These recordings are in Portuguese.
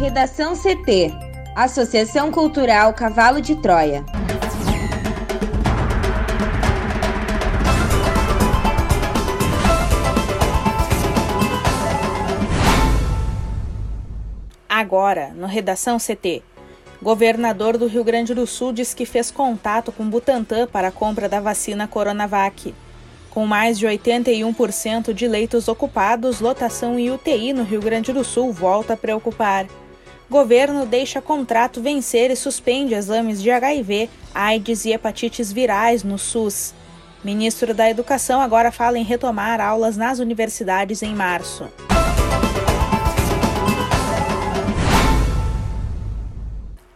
Redação CT Associação Cultural Cavalo de Troia. Agora, no Redação CT. Governador do Rio Grande do Sul diz que fez contato com Butantan para a compra da vacina Coronavac. Com mais de 81% de leitos ocupados, lotação em UTI no Rio Grande do Sul volta a preocupar. Governo deixa contrato vencer e suspende exames de HIV, AIDS e hepatites virais no SUS. Ministro da Educação agora fala em retomar aulas nas universidades em março.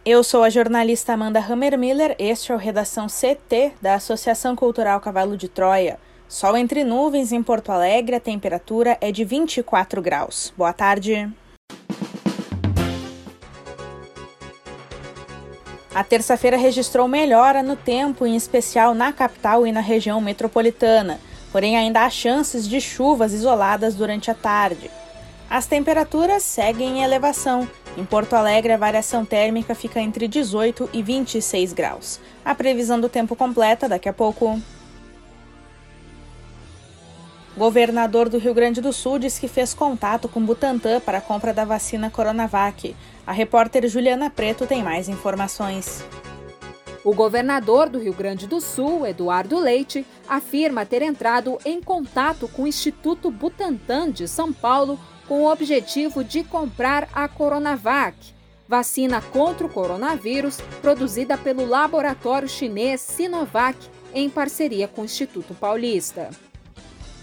Eu sou a jornalista Amanda Hammermiller, este é o Redação CT da Associação Cultural Cavalo de Troia. Sol entre nuvens em Porto Alegre, a temperatura é de 24 graus. Boa tarde. A terça-feira registrou melhora no tempo, em especial na capital e na região metropolitana, porém ainda há chances de chuvas isoladas durante a tarde. As temperaturas seguem em elevação. Em Porto Alegre, a variação térmica fica entre 18 e 26 graus. A previsão do tempo completa daqui a pouco. Governador do Rio Grande do Sul diz que fez contato com Butantan para a compra da vacina Coronavac. A repórter Juliana Preto tem mais informações. O governador do Rio Grande do Sul, Eduardo Leite, afirma ter entrado em contato com o Instituto Butantan de São Paulo com o objetivo de comprar a Coronavac, vacina contra o coronavírus produzida pelo laboratório chinês Sinovac em parceria com o Instituto Paulista.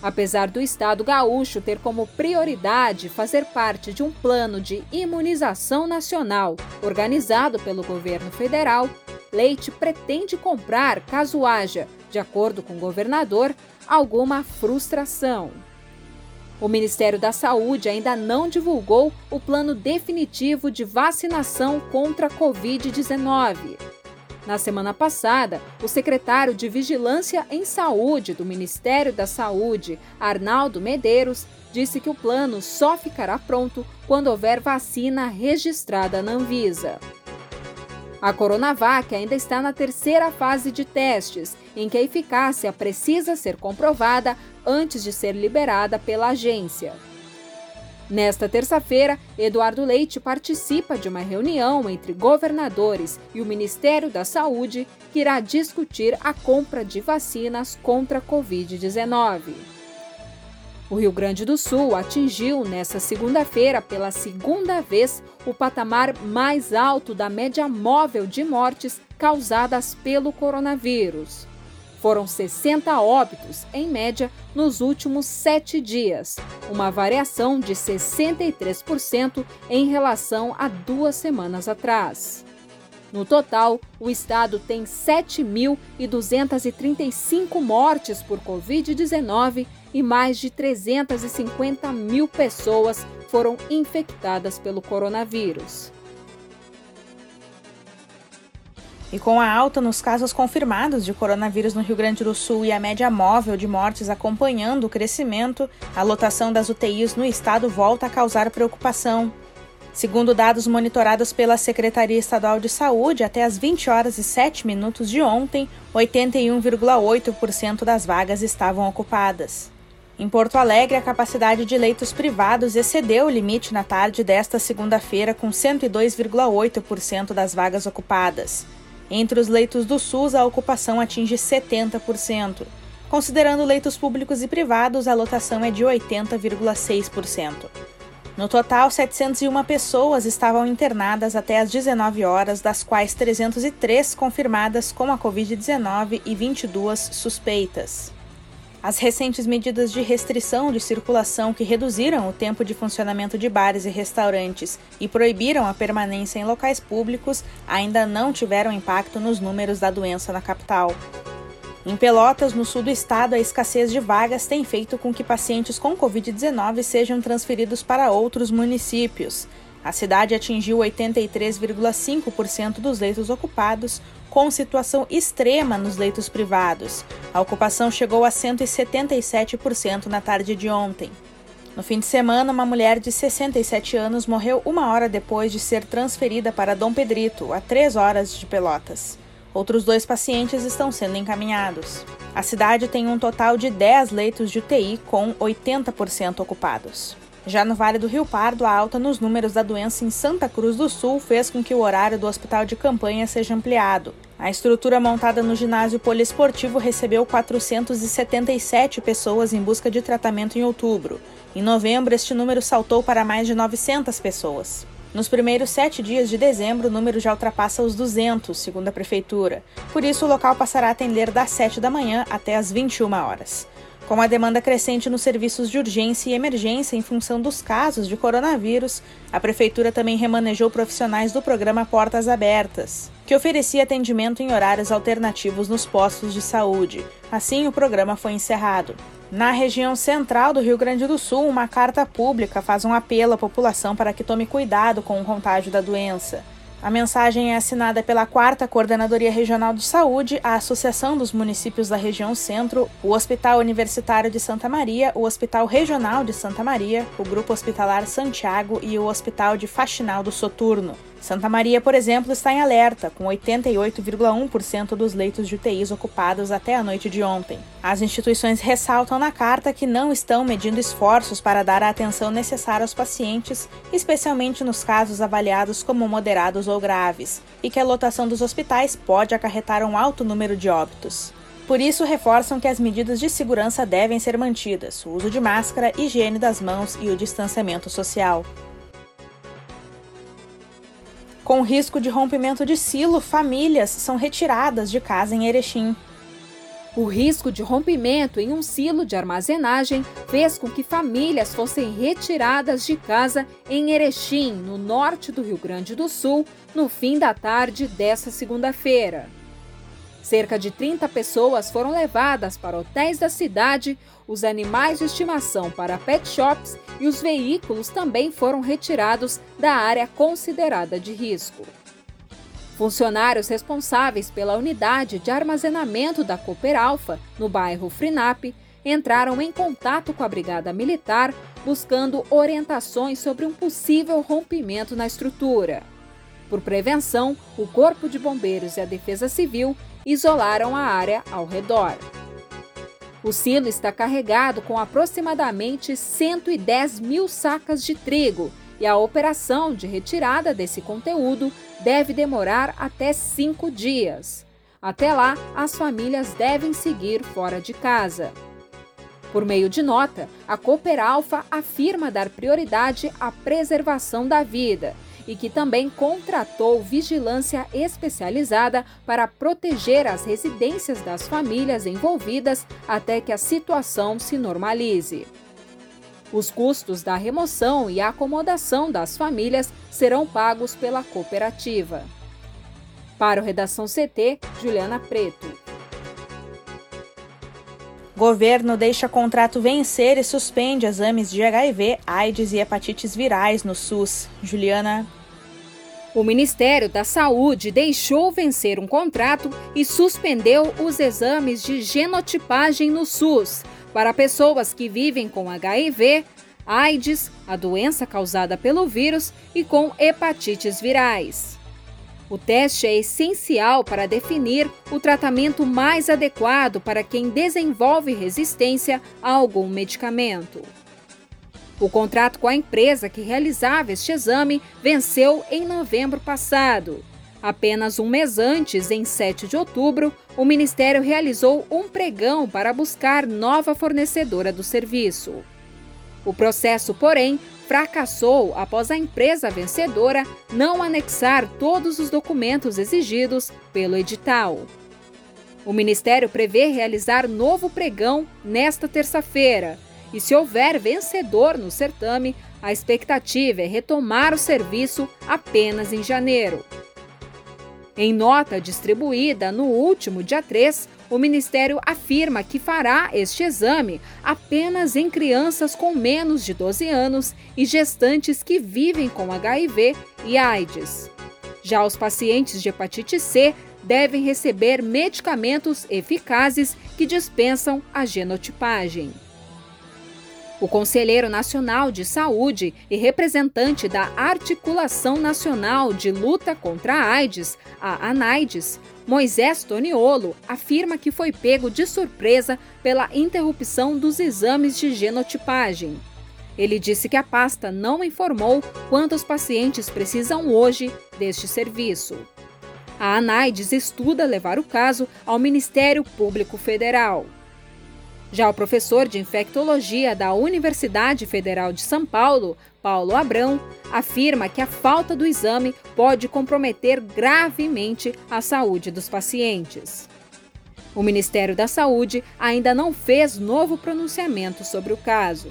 Apesar do estado gaúcho ter como prioridade fazer parte de um plano de imunização nacional organizado pelo governo federal, Leite pretende comprar caso haja, de acordo com o governador, alguma frustração. O Ministério da Saúde ainda não divulgou o plano definitivo de vacinação contra a Covid-19. Na semana passada, o secretário de Vigilância em Saúde do Ministério da Saúde, Arnaldo Medeiros, disse que o plano só ficará pronto quando houver vacina registrada na Anvisa. A Coronavac ainda está na terceira fase de testes, em que a eficácia precisa ser comprovada antes de ser liberada pela agência. Nesta terça-feira, Eduardo Leite participa de uma reunião entre governadores e o Ministério da Saúde que irá discutir a compra de vacinas contra a Covid-19. O Rio Grande do Sul atingiu nesta segunda-feira, pela segunda vez, o patamar mais alto da média móvel de mortes causadas pelo coronavírus. Foram 60 óbitos, em média, nos últimos sete dias, uma variação de 63% em relação a duas semanas atrás. No total, o estado tem 7.235 mortes por Covid-19 e mais de 350 mil pessoas foram infectadas pelo coronavírus. E com a alta nos casos confirmados de coronavírus no Rio Grande do Sul e a média móvel de mortes acompanhando o crescimento, a lotação das UTIs no estado volta a causar preocupação. Segundo dados monitorados pela Secretaria Estadual de Saúde, até as 20 horas e 7 minutos de ontem, 81,8% das vagas estavam ocupadas. Em Porto Alegre, a capacidade de leitos privados excedeu o limite na tarde desta segunda-feira, com 102,8% das vagas ocupadas. Entre os leitos do SUS, a ocupação atinge 70%. Considerando leitos públicos e privados, a lotação é de 80,6%. No total, 701 pessoas estavam internadas até às 19 horas, das quais 303 confirmadas com a Covid-19 e 22 suspeitas. As recentes medidas de restrição de circulação que reduziram o tempo de funcionamento de bares e restaurantes e proibiram a permanência em locais públicos ainda não tiveram impacto nos números da doença na capital. Em Pelotas, no sul do estado, a escassez de vagas tem feito com que pacientes com Covid-19 sejam transferidos para outros municípios. A cidade atingiu 83,5% dos leitos ocupados, com situação extrema nos leitos privados. A ocupação chegou a 177% na tarde de ontem. No fim de semana, uma mulher de 67 anos morreu uma hora depois de ser transferida para Dom Pedrito, a três horas de Pelotas. Outros dois pacientes estão sendo encaminhados. A cidade tem um total de 10 leitos de UTI, com 80% ocupados. Já no Vale do Rio Pardo, a alta nos números da doença em Santa Cruz do Sul fez com que o horário do hospital de campanha seja ampliado. A estrutura montada no ginásio poliesportivo recebeu 477 pessoas em busca de tratamento em outubro. Em novembro, este número saltou para mais de 900 pessoas. Nos primeiros sete dias de dezembro, o número já ultrapassa os 200, segundo a Prefeitura. Por isso, o local passará a atender das 7 da manhã até as 21 horas. Com a demanda crescente nos serviços de urgência e emergência em função dos casos de coronavírus, a Prefeitura também remanejou profissionais do programa Portas Abertas, que oferecia atendimento em horários alternativos nos postos de saúde. Assim, o programa foi encerrado. Na região central do Rio Grande do Sul, uma carta pública faz um apelo à população para que tome cuidado com o contágio da doença. A mensagem é assinada pela 4 Coordenadoria Regional de Saúde, a Associação dos Municípios da Região Centro, o Hospital Universitário de Santa Maria, o Hospital Regional de Santa Maria, o Grupo Hospitalar Santiago e o Hospital de Faxinal do Soturno. Santa Maria, por exemplo, está em alerta, com 88,1% dos leitos de UTIs ocupados até a noite de ontem. As instituições ressaltam na carta que não estão medindo esforços para dar a atenção necessária aos pacientes, especialmente nos casos avaliados como moderados ou graves, e que a lotação dos hospitais pode acarretar um alto número de óbitos. Por isso, reforçam que as medidas de segurança devem ser mantidas: o uso de máscara, higiene das mãos e o distanciamento social. Com risco de rompimento de silo, famílias são retiradas de casa em Erechim. O risco de rompimento em um silo de armazenagem fez com que famílias fossem retiradas de casa em Erechim, no norte do Rio Grande do Sul, no fim da tarde desta segunda-feira. Cerca de 30 pessoas foram levadas para hotéis da cidade, os animais de estimação para pet shops e os veículos também foram retirados da área considerada de risco. Funcionários responsáveis pela unidade de armazenamento da Cooper Alpha, no bairro Frinap, entraram em contato com a Brigada Militar buscando orientações sobre um possível rompimento na estrutura. Por prevenção, o Corpo de Bombeiros e a Defesa Civil isolaram a área ao redor. O silo está carregado com aproximadamente 110 mil sacas de trigo e a operação de retirada desse conteúdo deve demorar até cinco dias. Até lá, as famílias devem seguir fora de casa. Por meio de nota, a Cooper Alpha afirma dar prioridade à preservação da vida e que também contratou vigilância especializada para proteger as residências das famílias envolvidas até que a situação se normalize. Os custos da remoção e acomodação das famílias serão pagos pela cooperativa. Para o Redação CT, Juliana Preto. Governo deixa contrato vencer e suspende exames de HIV, AIDS e hepatites virais no SUS. Juliana. O Ministério da Saúde deixou vencer um contrato e suspendeu os exames de genotipagem no SUS para pessoas que vivem com HIV, AIDS, a doença causada pelo vírus, e com hepatites virais. O teste é essencial para definir o tratamento mais adequado para quem desenvolve resistência a algum medicamento. O contrato com a empresa que realizava este exame venceu em novembro passado. Apenas um mês antes, em 7 de outubro, o Ministério realizou um pregão para buscar nova fornecedora do serviço. O processo, porém, fracassou após a empresa vencedora não anexar todos os documentos exigidos pelo edital. O Ministério prevê realizar novo pregão nesta terça-feira. E se houver vencedor no certame, a expectativa é retomar o serviço apenas em janeiro. Em nota distribuída no último dia 3, o Ministério afirma que fará este exame apenas em crianças com menos de 12 anos e gestantes que vivem com HIV e AIDS. Já os pacientes de hepatite C devem receber medicamentos eficazes que dispensam a genotipagem. O conselheiro nacional de saúde e representante da Articulação Nacional de Luta contra a AIDS, a ANAIDS, Moisés Toniolo, afirma que foi pego de surpresa pela interrupção dos exames de genotipagem. Ele disse que a pasta não informou quantos pacientes precisam hoje deste serviço. A ANAIDS estuda levar o caso ao Ministério Público Federal. Já o professor de infectologia da Universidade Federal de São Paulo, Paulo Abrão, afirma que a falta do exame pode comprometer gravemente a saúde dos pacientes. O Ministério da Saúde ainda não fez novo pronunciamento sobre o caso.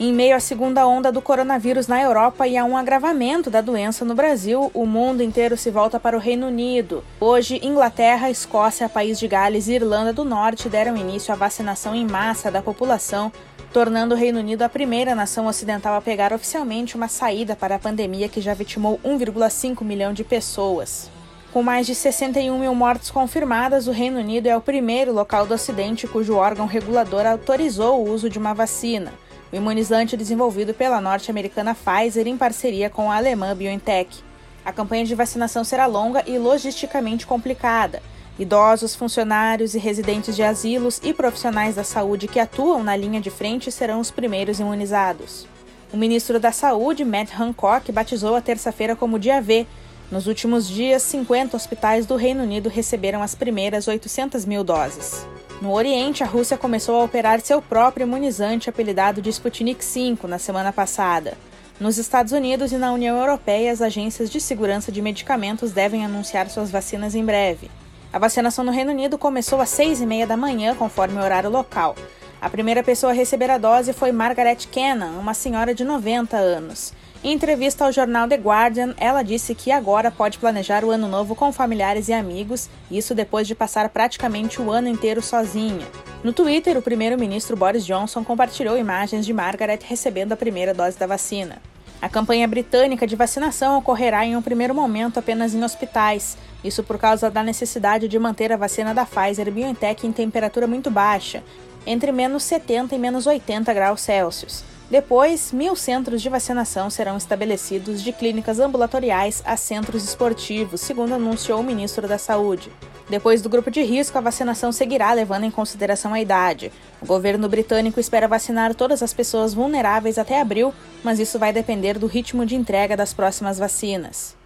Em meio à segunda onda do coronavírus na Europa e a um agravamento da doença no Brasil, o mundo inteiro se volta para o Reino Unido. Hoje, Inglaterra, Escócia, País de Gales e Irlanda do Norte deram início à vacinação em massa da população, tornando o Reino Unido a primeira nação ocidental a pegar oficialmente uma saída para a pandemia que já vitimou 1,5 milhão de pessoas. Com mais de 61 mil mortes confirmadas, o Reino Unido é o primeiro local do Ocidente cujo órgão regulador autorizou o uso de uma vacina o imunizante desenvolvido pela norte-americana Pfizer em parceria com a alemã BioNTech. A campanha de vacinação será longa e logisticamente complicada. Idosos, funcionários e residentes de asilos e profissionais da saúde que atuam na linha de frente serão os primeiros imunizados. O ministro da Saúde, Matt Hancock, batizou a terça-feira como Dia V. Nos últimos dias, 50 hospitais do Reino Unido receberam as primeiras 800 mil doses. No Oriente, a Rússia começou a operar seu próprio imunizante apelidado de Sputnik V na semana passada. Nos Estados Unidos e na União Europeia, as agências de segurança de medicamentos devem anunciar suas vacinas em breve. A vacinação no Reino Unido começou às seis e meia da manhã, conforme o horário local. A primeira pessoa a receber a dose foi Margaret Kennan, uma senhora de 90 anos. Em entrevista ao jornal The Guardian, ela disse que agora pode planejar o ano novo com familiares e amigos, isso depois de passar praticamente o ano inteiro sozinha. No Twitter, o primeiro-ministro Boris Johnson compartilhou imagens de Margaret recebendo a primeira dose da vacina. A campanha britânica de vacinação ocorrerá em um primeiro momento apenas em hospitais, isso por causa da necessidade de manter a vacina da Pfizer BioNTech em temperatura muito baixa, entre menos 70 e menos 80 graus Celsius. Depois, mil centros de vacinação serão estabelecidos de clínicas ambulatoriais a centros esportivos, segundo anunciou o ministro da Saúde. Depois do grupo de risco, a vacinação seguirá levando em consideração a idade. O governo britânico espera vacinar todas as pessoas vulneráveis até abril, mas isso vai depender do ritmo de entrega das próximas vacinas.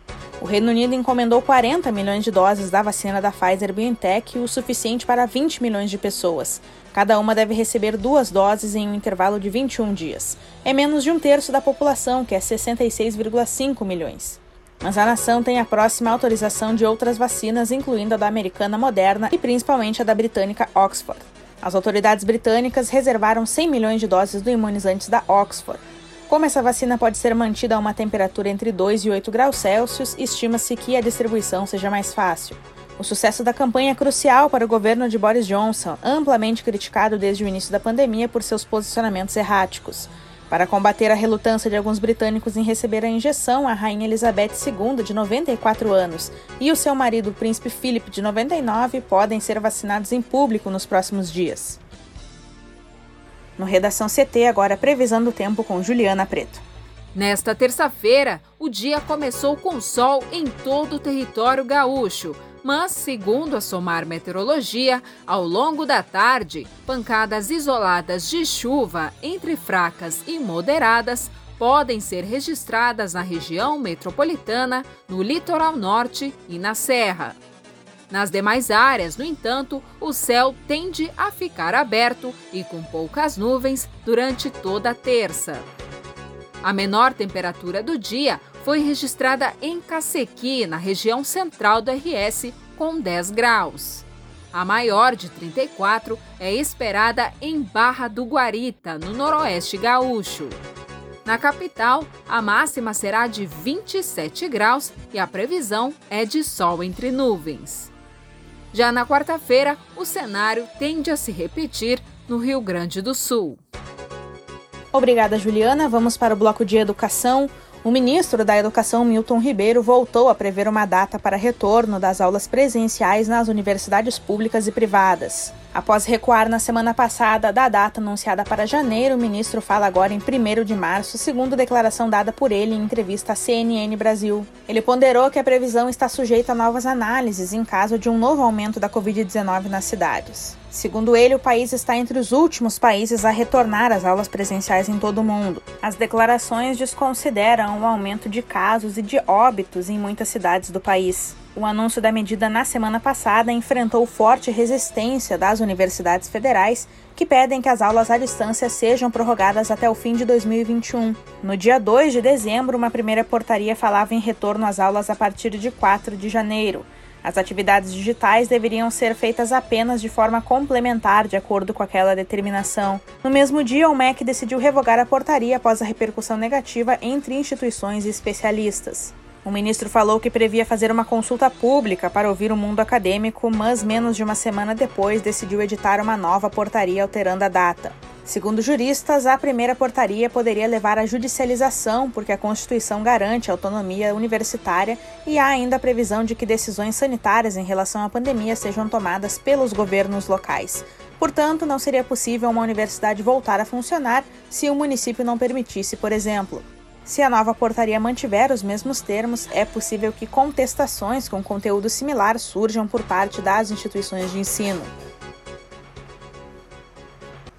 O Reino Unido encomendou 40 milhões de doses da vacina da Pfizer BioNTech, o suficiente para 20 milhões de pessoas. Cada uma deve receber duas doses em um intervalo de 21 dias. É menos de um terço da população, que é 66,5 milhões. Mas a nação tem a próxima autorização de outras vacinas, incluindo a da americana Moderna e principalmente a da britânica Oxford. As autoridades britânicas reservaram 100 milhões de doses do imunizante da Oxford, como essa vacina pode ser mantida a uma temperatura entre 2 e 8 graus Celsius, estima-se que a distribuição seja mais fácil. O sucesso da campanha é crucial para o governo de Boris Johnson, amplamente criticado desde o início da pandemia por seus posicionamentos erráticos. Para combater a relutância de alguns britânicos em receber a injeção, a rainha Elizabeth II, de 94 anos, e o seu marido, o príncipe Philip, de 99, podem ser vacinados em público nos próximos dias. No Redação CT, agora previsão do tempo com Juliana Preto. Nesta terça-feira, o dia começou com sol em todo o território gaúcho, mas, segundo a Somar Meteorologia, ao longo da tarde, pancadas isoladas de chuva entre fracas e moderadas podem ser registradas na região metropolitana, no litoral norte e na Serra. Nas demais áreas, no entanto, o céu tende a ficar aberto e com poucas nuvens durante toda a terça. A menor temperatura do dia foi registrada em Cacequi, na região central do RS, com 10 graus. A maior, de 34, é esperada em Barra do Guarita, no noroeste gaúcho. Na capital, a máxima será de 27 graus e a previsão é de sol entre nuvens. Já na quarta-feira, o cenário tende a se repetir no Rio Grande do Sul. Obrigada, Juliana. Vamos para o bloco de educação. O ministro da Educação, Milton Ribeiro, voltou a prever uma data para retorno das aulas presenciais nas universidades públicas e privadas. Após recuar na semana passada da data anunciada para janeiro, o ministro fala agora em 1 de março, segundo declaração dada por ele em entrevista à CNN Brasil. Ele ponderou que a previsão está sujeita a novas análises em caso de um novo aumento da Covid-19 nas cidades. Segundo ele, o país está entre os últimos países a retornar às aulas presenciais em todo o mundo. As declarações desconsideram o aumento de casos e de óbitos em muitas cidades do país. O anúncio da medida na semana passada enfrentou forte resistência das universidades federais, que pedem que as aulas à distância sejam prorrogadas até o fim de 2021. No dia 2 de dezembro, uma primeira portaria falava em retorno às aulas a partir de 4 de janeiro. As atividades digitais deveriam ser feitas apenas de forma complementar, de acordo com aquela determinação. No mesmo dia, o MEC decidiu revogar a portaria após a repercussão negativa entre instituições e especialistas. O ministro falou que previa fazer uma consulta pública para ouvir o mundo acadêmico, mas menos de uma semana depois decidiu editar uma nova portaria alterando a data. Segundo juristas, a primeira portaria poderia levar à judicialização, porque a Constituição garante a autonomia universitária e há ainda a previsão de que decisões sanitárias em relação à pandemia sejam tomadas pelos governos locais. Portanto, não seria possível uma universidade voltar a funcionar se o município não permitisse, por exemplo. Se a nova portaria mantiver os mesmos termos, é possível que contestações com conteúdo similar surjam por parte das instituições de ensino.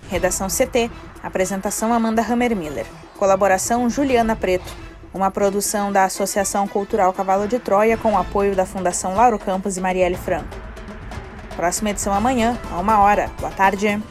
Redação CT. Apresentação Amanda Hammermiller. Colaboração Juliana Preto. Uma produção da Associação Cultural Cavalo de Troia com o apoio da Fundação Lauro Campos e Marielle Franco. Próxima edição amanhã, a uma hora. Boa tarde.